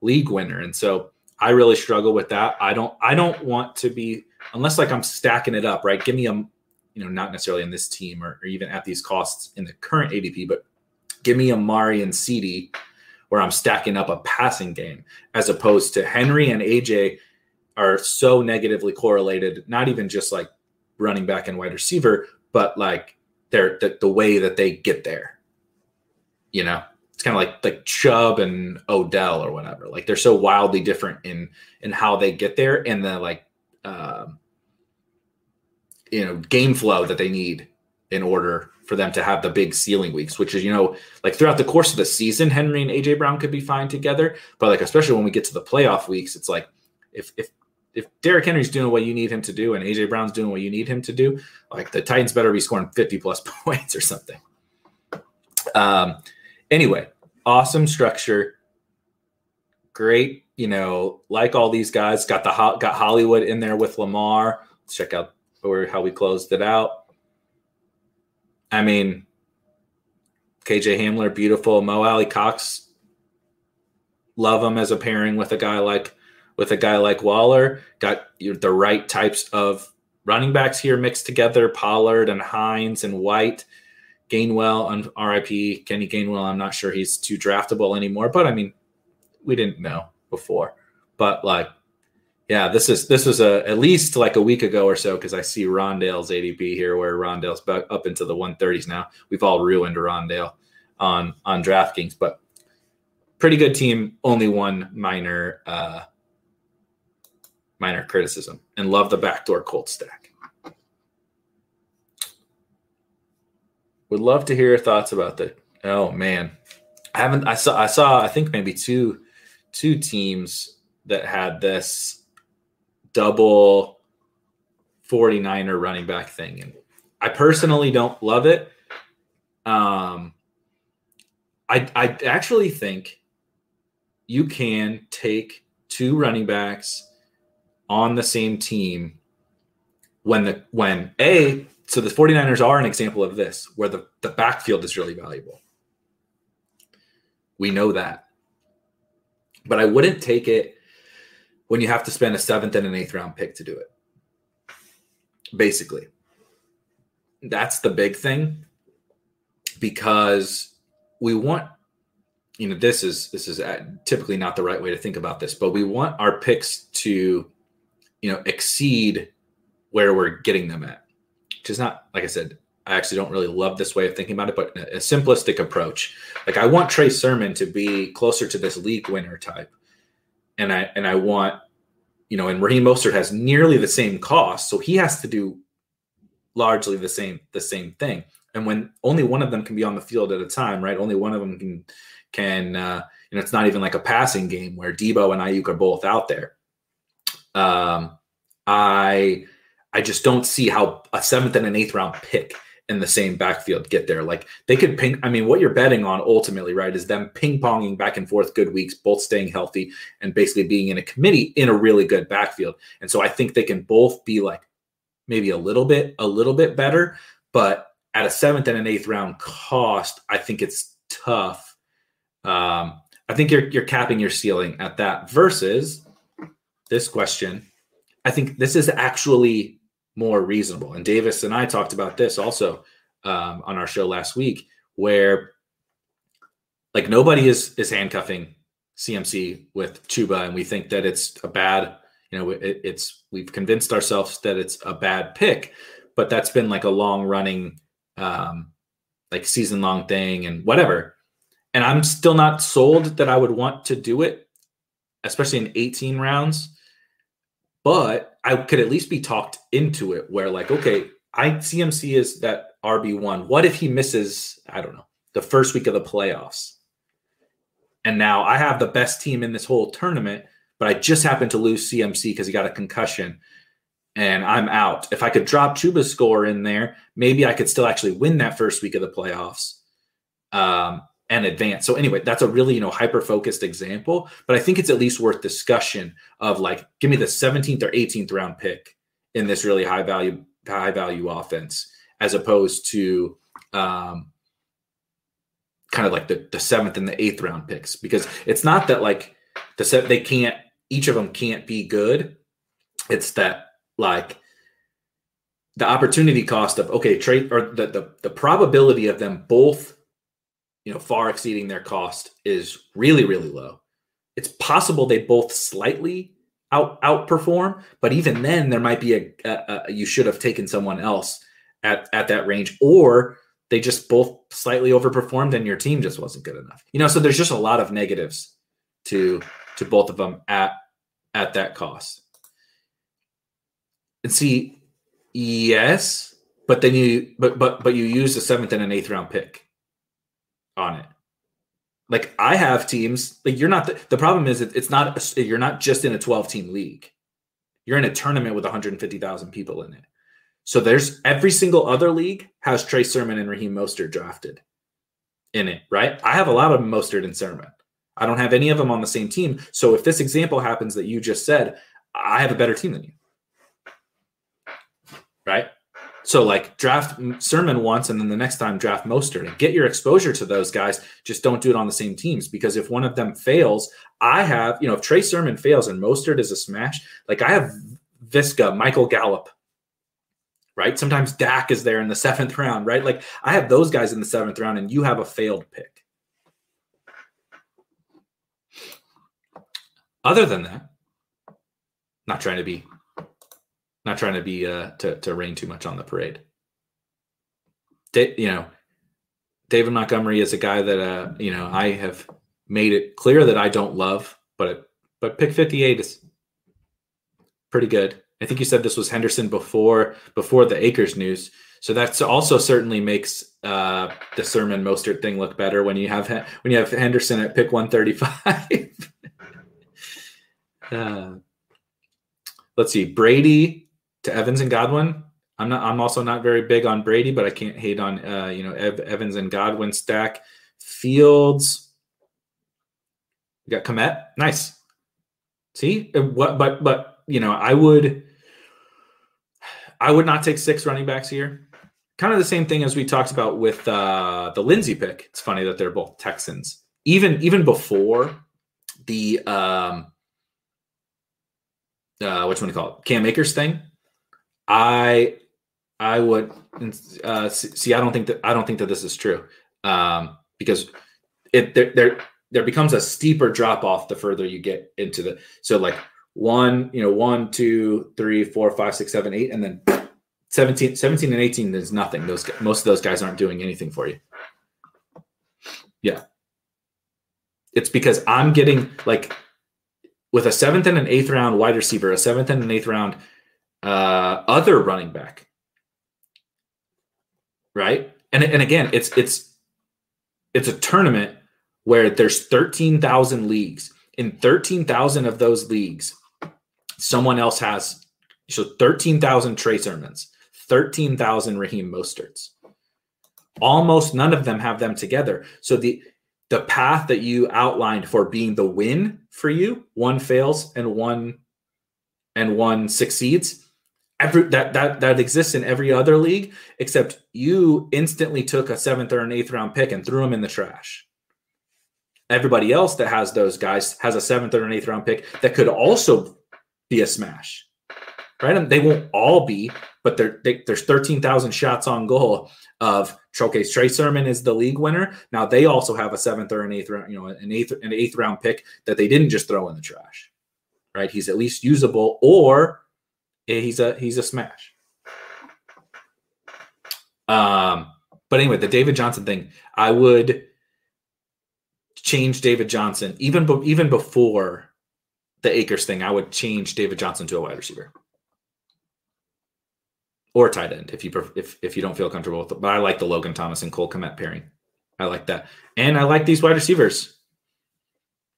league winner. And so I really struggle with that. I don't I don't want to be unless like I'm stacking it up, right? Give me a you know, not necessarily in this team or, or even at these costs in the current ADP, but give me a Mari and CD where I'm stacking up a passing game as opposed to Henry and AJ are so negatively correlated, not even just like running back and wide receiver, but like they're the, the way that they get there. You know, it's kind of like like Chubb and Odell or whatever. Like they're so wildly different in in how they get there and the like uh, you know game flow that they need in order for them to have the big ceiling weeks, which is, you know, like throughout the course of the season, Henry and AJ Brown could be fine together. But like, especially when we get to the playoff weeks, it's like if, if if Derrick Henry's doing what you need him to do and AJ Brown's doing what you need him to do, like the Titans better be scoring 50 plus points or something. Um, anyway, awesome structure. Great, you know, like all these guys, got the got Hollywood in there with Lamar. Let's check out where how we closed it out. I mean, KJ Hamler, beautiful. Mo Alie-Cox, love him as a pairing with a guy like with a guy like Waller. Got the right types of running backs here mixed together Pollard and Hines and White. Gainwell on RIP, Kenny Gainwell. I'm not sure he's too draftable anymore, but I mean, we didn't know before. But like, yeah, this is this is a at least like a week ago or so because I see Rondale's ADP here, where Rondale's up into the 130s now. We've all ruined Rondale on on DraftKings, but pretty good team. Only one minor uh, minor criticism and love the backdoor Colt stack. Would love to hear your thoughts about that. Oh man, I haven't. I saw. I saw. I think maybe two, two teams that had this double 49er running back thing, and I personally don't love it. Um, I I actually think you can take two running backs on the same team when the when a so the 49ers are an example of this where the, the backfield is really valuable. We know that. But i wouldn't take it when you have to spend a seventh and an eighth round pick to do it. Basically. That's the big thing because we want you know this is this is uh, typically not the right way to think about this but we want our picks to you know exceed where we're getting them at which is not like i said I actually don't really love this way of thinking about it, but a simplistic approach. Like I want Trey Sermon to be closer to this league winner type, and I and I want, you know, and Raheem Mostert has nearly the same cost, so he has to do largely the same the same thing. And when only one of them can be on the field at a time, right? Only one of them can can uh, you know it's not even like a passing game where Deebo and Aiyuk are both out there. Um, I I just don't see how a seventh and an eighth round pick in the same backfield get there. Like they could ping. I mean, what you're betting on ultimately, right, is them ping ponging back and forth good weeks, both staying healthy and basically being in a committee in a really good backfield. And so I think they can both be like maybe a little bit, a little bit better, but at a seventh and an eighth round cost, I think it's tough. Um, I think you're you're capping your ceiling at that versus this question. I think this is actually more reasonable. And Davis and I talked about this also um, on our show last week, where like nobody is is handcuffing CMC with Chuba, and we think that it's a bad, you know, it, it's we've convinced ourselves that it's a bad pick, but that's been like a long running, um, like season long thing and whatever. And I'm still not sold that I would want to do it, especially in 18 rounds. But I could at least be talked into it where, like, okay, I CMC is that RB1. What if he misses, I don't know, the first week of the playoffs? And now I have the best team in this whole tournament, but I just happened to lose CMC because he got a concussion and I'm out. If I could drop Chuba's score in there, maybe I could still actually win that first week of the playoffs. Um, and advance. So anyway, that's a really, you know, hyper focused example, but I think it's at least worth discussion of like, give me the 17th or 18th round pick in this really high value, high value offense, as opposed to um, kind of like the, the seventh and the eighth round picks, because it's not that like the set, they can't, each of them can't be good. It's that like the opportunity cost of, okay, trade or the, the, the probability of them both you know, far exceeding their cost is really, really low. It's possible they both slightly out outperform, but even then, there might be a, a, a, you should have taken someone else at at that range, or they just both slightly overperformed and your team just wasn't good enough. You know, so there's just a lot of negatives to to both of them at at that cost. And see, yes, but then you but but but you use the seventh and an eighth round pick on it. Like I have teams, like you're not the, the problem is it's not you're not just in a 12 team league. You're in a tournament with 150,000 people in it. So there's every single other league has Trey Sermon and Raheem Mostert drafted in it, right? I have a lot of Mostert and Sermon. I don't have any of them on the same team. So if this example happens that you just said, I have a better team than you. Right? So like draft Sermon once, and then the next time draft Mostert and get your exposure to those guys. Just don't do it on the same teams because if one of them fails, I have you know if Trey Sermon fails and Mostert is a smash, like I have Viska, Michael Gallup, right? Sometimes Dak is there in the seventh round, right? Like I have those guys in the seventh round, and you have a failed pick. Other than that, not trying to be not trying to be uh to to rain too much on the parade. Da- you know, David Montgomery is a guy that uh you know I have made it clear that I don't love, but but pick 58 is pretty good. I think you said this was Henderson before before the Akers news. So that's also certainly makes uh, the Sermon Mostert thing look better when you have when you have Henderson at pick 135. uh, let's see, Brady to Evans and Godwin. I'm not. I'm also not very big on Brady, but I can't hate on uh, you know Ev, Evans and Godwin stack. Fields. We got Kmet. Nice. See uh, what? But but you know I would. I would not take six running backs here. Kind of the same thing as we talked about with uh, the Lindsay pick. It's funny that they're both Texans. Even even before the um, uh, what you want to call it, Cam Akers thing, I I would uh, see. I don't think that I don't think that this is true um, because it there, there there becomes a steeper drop off the further you get into the so like one you know one two three four five six seven eight and then 17, 17 and 18 is nothing. Those most of those guys aren't doing anything for you. Yeah. It's because I'm getting like with a seventh and an eighth round wide receiver, a seventh and an eighth round uh, other running back, right? And and again, it's it's it's a tournament where there's thirteen thousand leagues. In thirteen thousand of those leagues, someone else has so thirteen thousand Trey Sermons, thirteen thousand Raheem Mosterts. Almost none of them have them together. So the the path that you outlined for being the win for you, one fails and one and one succeeds. Every that that that exists in every other league, except you instantly took a seventh or an eighth round pick and threw them in the trash. Everybody else that has those guys has a seventh or an eighth round pick that could also be a smash, right? And they won't all be, but they, there's 13,000 shots on goal of okay, Trey Sermon is the league winner. Now they also have a seventh or an eighth round, you know, an eighth an eighth round pick that they didn't just throw in the trash. Right? He's at least usable, or he's a he's a smash. Um, but anyway, the David Johnson thing, I would change David Johnson even even before the Akers thing. I would change David Johnson to a wide receiver or tight end if you if if you don't feel comfortable with it. But I like the Logan Thomas and Cole Kmet pairing. I like that, and I like these wide receivers.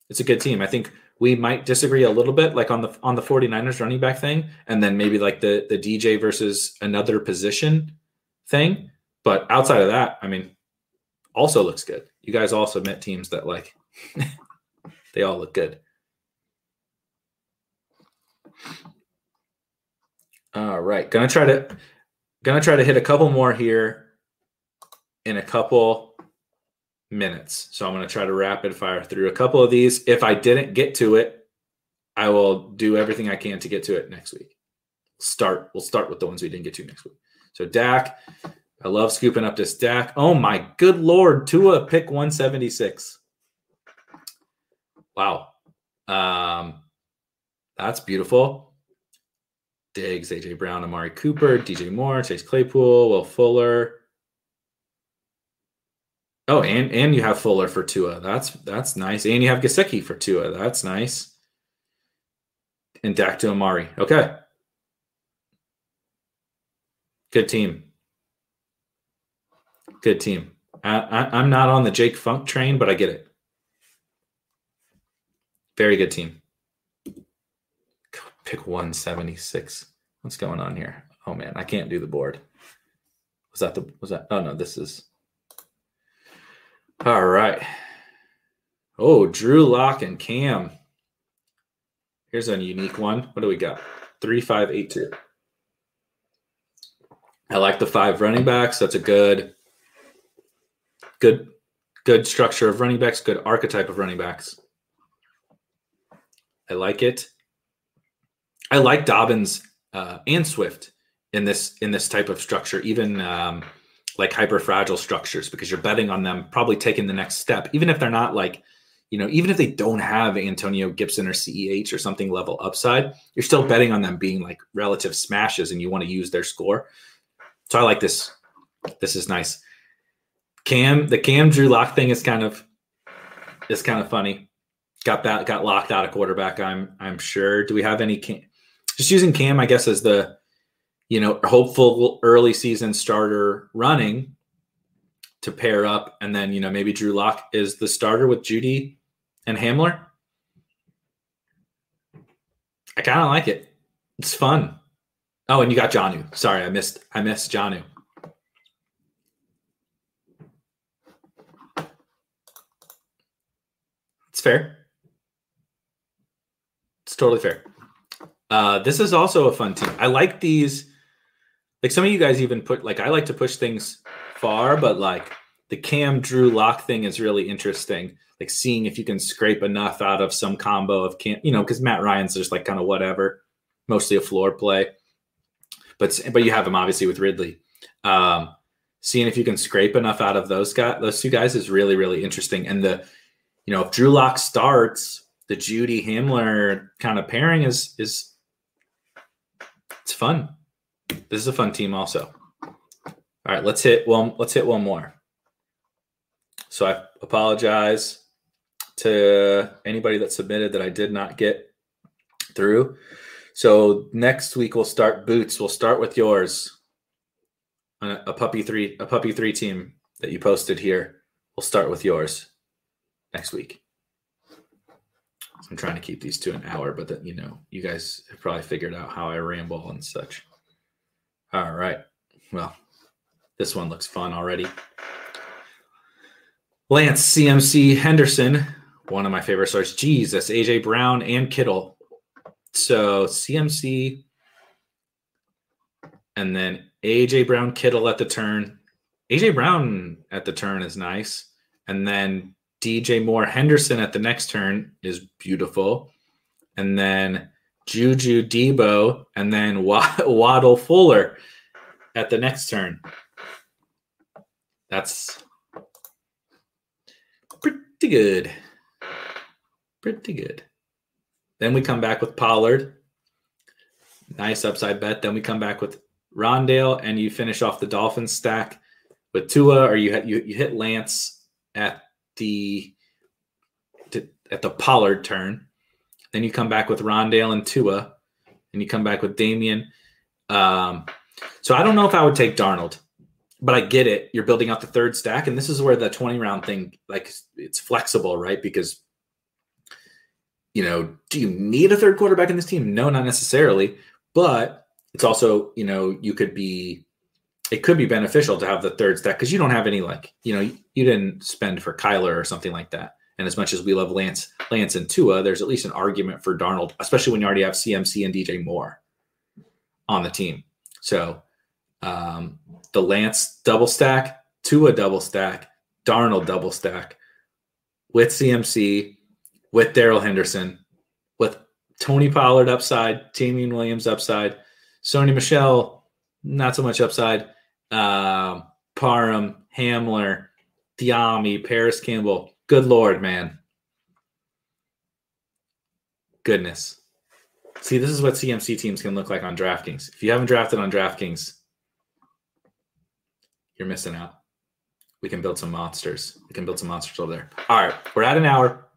It's a good team. I think we might disagree a little bit, like on the on the 49ers running back thing, and then maybe like the the DJ versus another position thing. But outside of that, I mean, also looks good. You guys all submit teams that like they all look good. All right, gonna try to gonna try to hit a couple more here in a couple minutes. So I'm gonna try to rapid fire through a couple of these. If I didn't get to it, I will do everything I can to get to it next week. Start. We'll start with the ones we didn't get to next week. So Dak, I love scooping up this Dak. Oh my good lord, Tua pick 176. Wow. Um, that's beautiful. Diggs, AJ Brown, Amari Cooper, DJ Moore, Chase Claypool, Will Fuller. Oh, and and you have Fuller for Tua. That's that's nice. And you have Gesicki for Tua. That's nice. And Dak to Amari. Okay. Good team. Good team. I, I, I'm not on the Jake Funk train, but I get it. Very good team pick 176. What's going on here? Oh man, I can't do the board. Was that the was that oh no, this is all right. Oh, Drew Lock and Cam. Here's a unique one. What do we got? Three, five, eight, two. I like the five running backs. That's a good, good, good structure of running backs, good archetype of running backs. I like it. I like Dobbins uh, and Swift in this in this type of structure, even um, like hyper fragile structures, because you're betting on them probably taking the next step, even if they're not like, you know, even if they don't have Antonio Gibson or CEH or something level upside, you're still mm-hmm. betting on them being like relative smashes, and you want to use their score. So I like this. This is nice. Cam, the Cam Drew Lock thing is kind of is kind of funny. Got that got locked out of quarterback. I'm I'm sure. Do we have any? Cam, just using Cam, I guess, as the you know hopeful early season starter running to pair up, and then you know maybe Drew Lock is the starter with Jeudy and Hamler. I kind of like it. It's fun. Oh, and you got Jonnu. Sorry, I missed. I missed Jonnu. It's fair. It's totally fair. Uh, this is also a fun team. I like these. Like some of you guys even put like I like to push things far, but like the Cam Drew Lock thing is really interesting. Like seeing if you can scrape enough out of some combo of Cam, you know, because Matt Ryan's just like kind of whatever, mostly a floor play. But but you have him obviously with Ridley. Um, seeing if you can scrape enough out of those guys, those two guys is really really interesting. And the, you know, if Drew Lock starts, the Jeudy Hamler kind of pairing is is it's fun. This is a fun team, also. All right, let's hit one. Let's hit one more. So I apologize to anybody that submitted that I did not get through. So next week we'll start boots. We'll start with yours. A puppy three, a puppy three team that you posted here. We'll start with yours next week. I'm trying to keep these to an hour, but that you know, you guys have probably figured out how I ramble and such. All right. Well, this one looks fun already. Lance CMC Henderson, one of my favorite stars. Jesus, AJ Brown and Kittle. So CMC and then AJ Brown Kittle at the turn. AJ Brown at the turn is nice. And then DJ Moore Henderson at the next turn is beautiful. And then Juju Deebo, and then Waddle Fuller at the next turn. That's pretty good. Pretty good. Then we come back with Pollard. Nice upside bet. Then we come back with Rondale, and you finish off the Dolphins stack with Tua, or you you, you hit Lance at the at the Pollard turn. Then you come back with Rondale and Tua, and you come back with Damien. Um, so I don't know if I would take Darnold, but I get it. You're building out the third stack, and this is where the 20 round thing, like, it's flexible, right? Because you know, do you need a third quarterback in this team? No, not necessarily. But it's also, you know, you could be it could be beneficial to have the third stack because you don't have any like you know you didn't spend for Kyler or something like that. And as much as we love Lance, Lance and Tua, there's at least an argument for Darnold, especially when you already have CMC and DJ Moore on the team. So um, the Lance double stack, Tua double stack, Darnold double stack with CMC, with Darrell Henderson, with Tony Pollard upside, Damien Williams upside, Sony Michel, not so much upside, uh, Parham, Hamler, Dyami, Parris Campbell. Good Lord, man. Goodness. See, this is what CMC teams can look like on DraftKings. If you haven't drafted on DraftKings, you're missing out. We can build some monsters. We can build some monsters over there. All right, we're at an hour.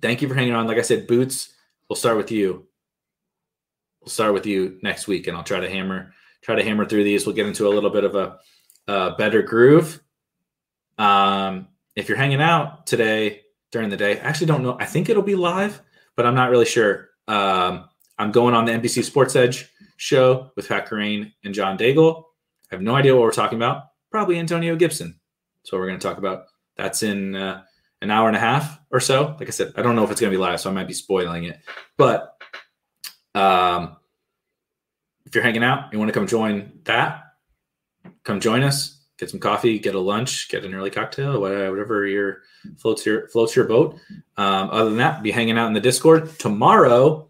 Thank you for hanging on. Like I said, Boots, we'll start with you. We'll start with you next week, and I'll try to hammer try to hammer through these. We'll get into a little bit of a, a better groove. Um, if you're hanging out today during the day, I actually don't know. I think it'll be live, but I'm not really sure. Um, I'm going on the NBC Sports Edge show with Pat Kerrane and John Daigle. I have no idea what we're talking about. Probably Antonio Gibson. So we're going to talk about. That's in uh, an hour and a half or so. Like I said, I don't know if it's going to be live, so I might be spoiling it. But um, if you're hanging out, you want to come join that, come join us. Get some coffee, get a lunch, get an early cocktail, whatever your floats your floats your boat. Um, other than that, be hanging out in the Discord tomorrow.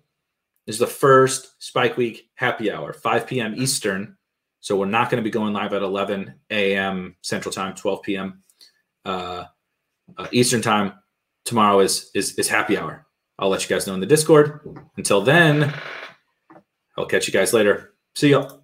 Is the first Spike Week happy hour, 5 p.m. Eastern. So we're not going to be going live at 11 a.m. Central Time, 12 p.m. Uh, uh, Eastern Time. Tomorrow is, is is happy hour. I'll let you guys know in the Discord. Until then, I'll catch you guys later. See y'all.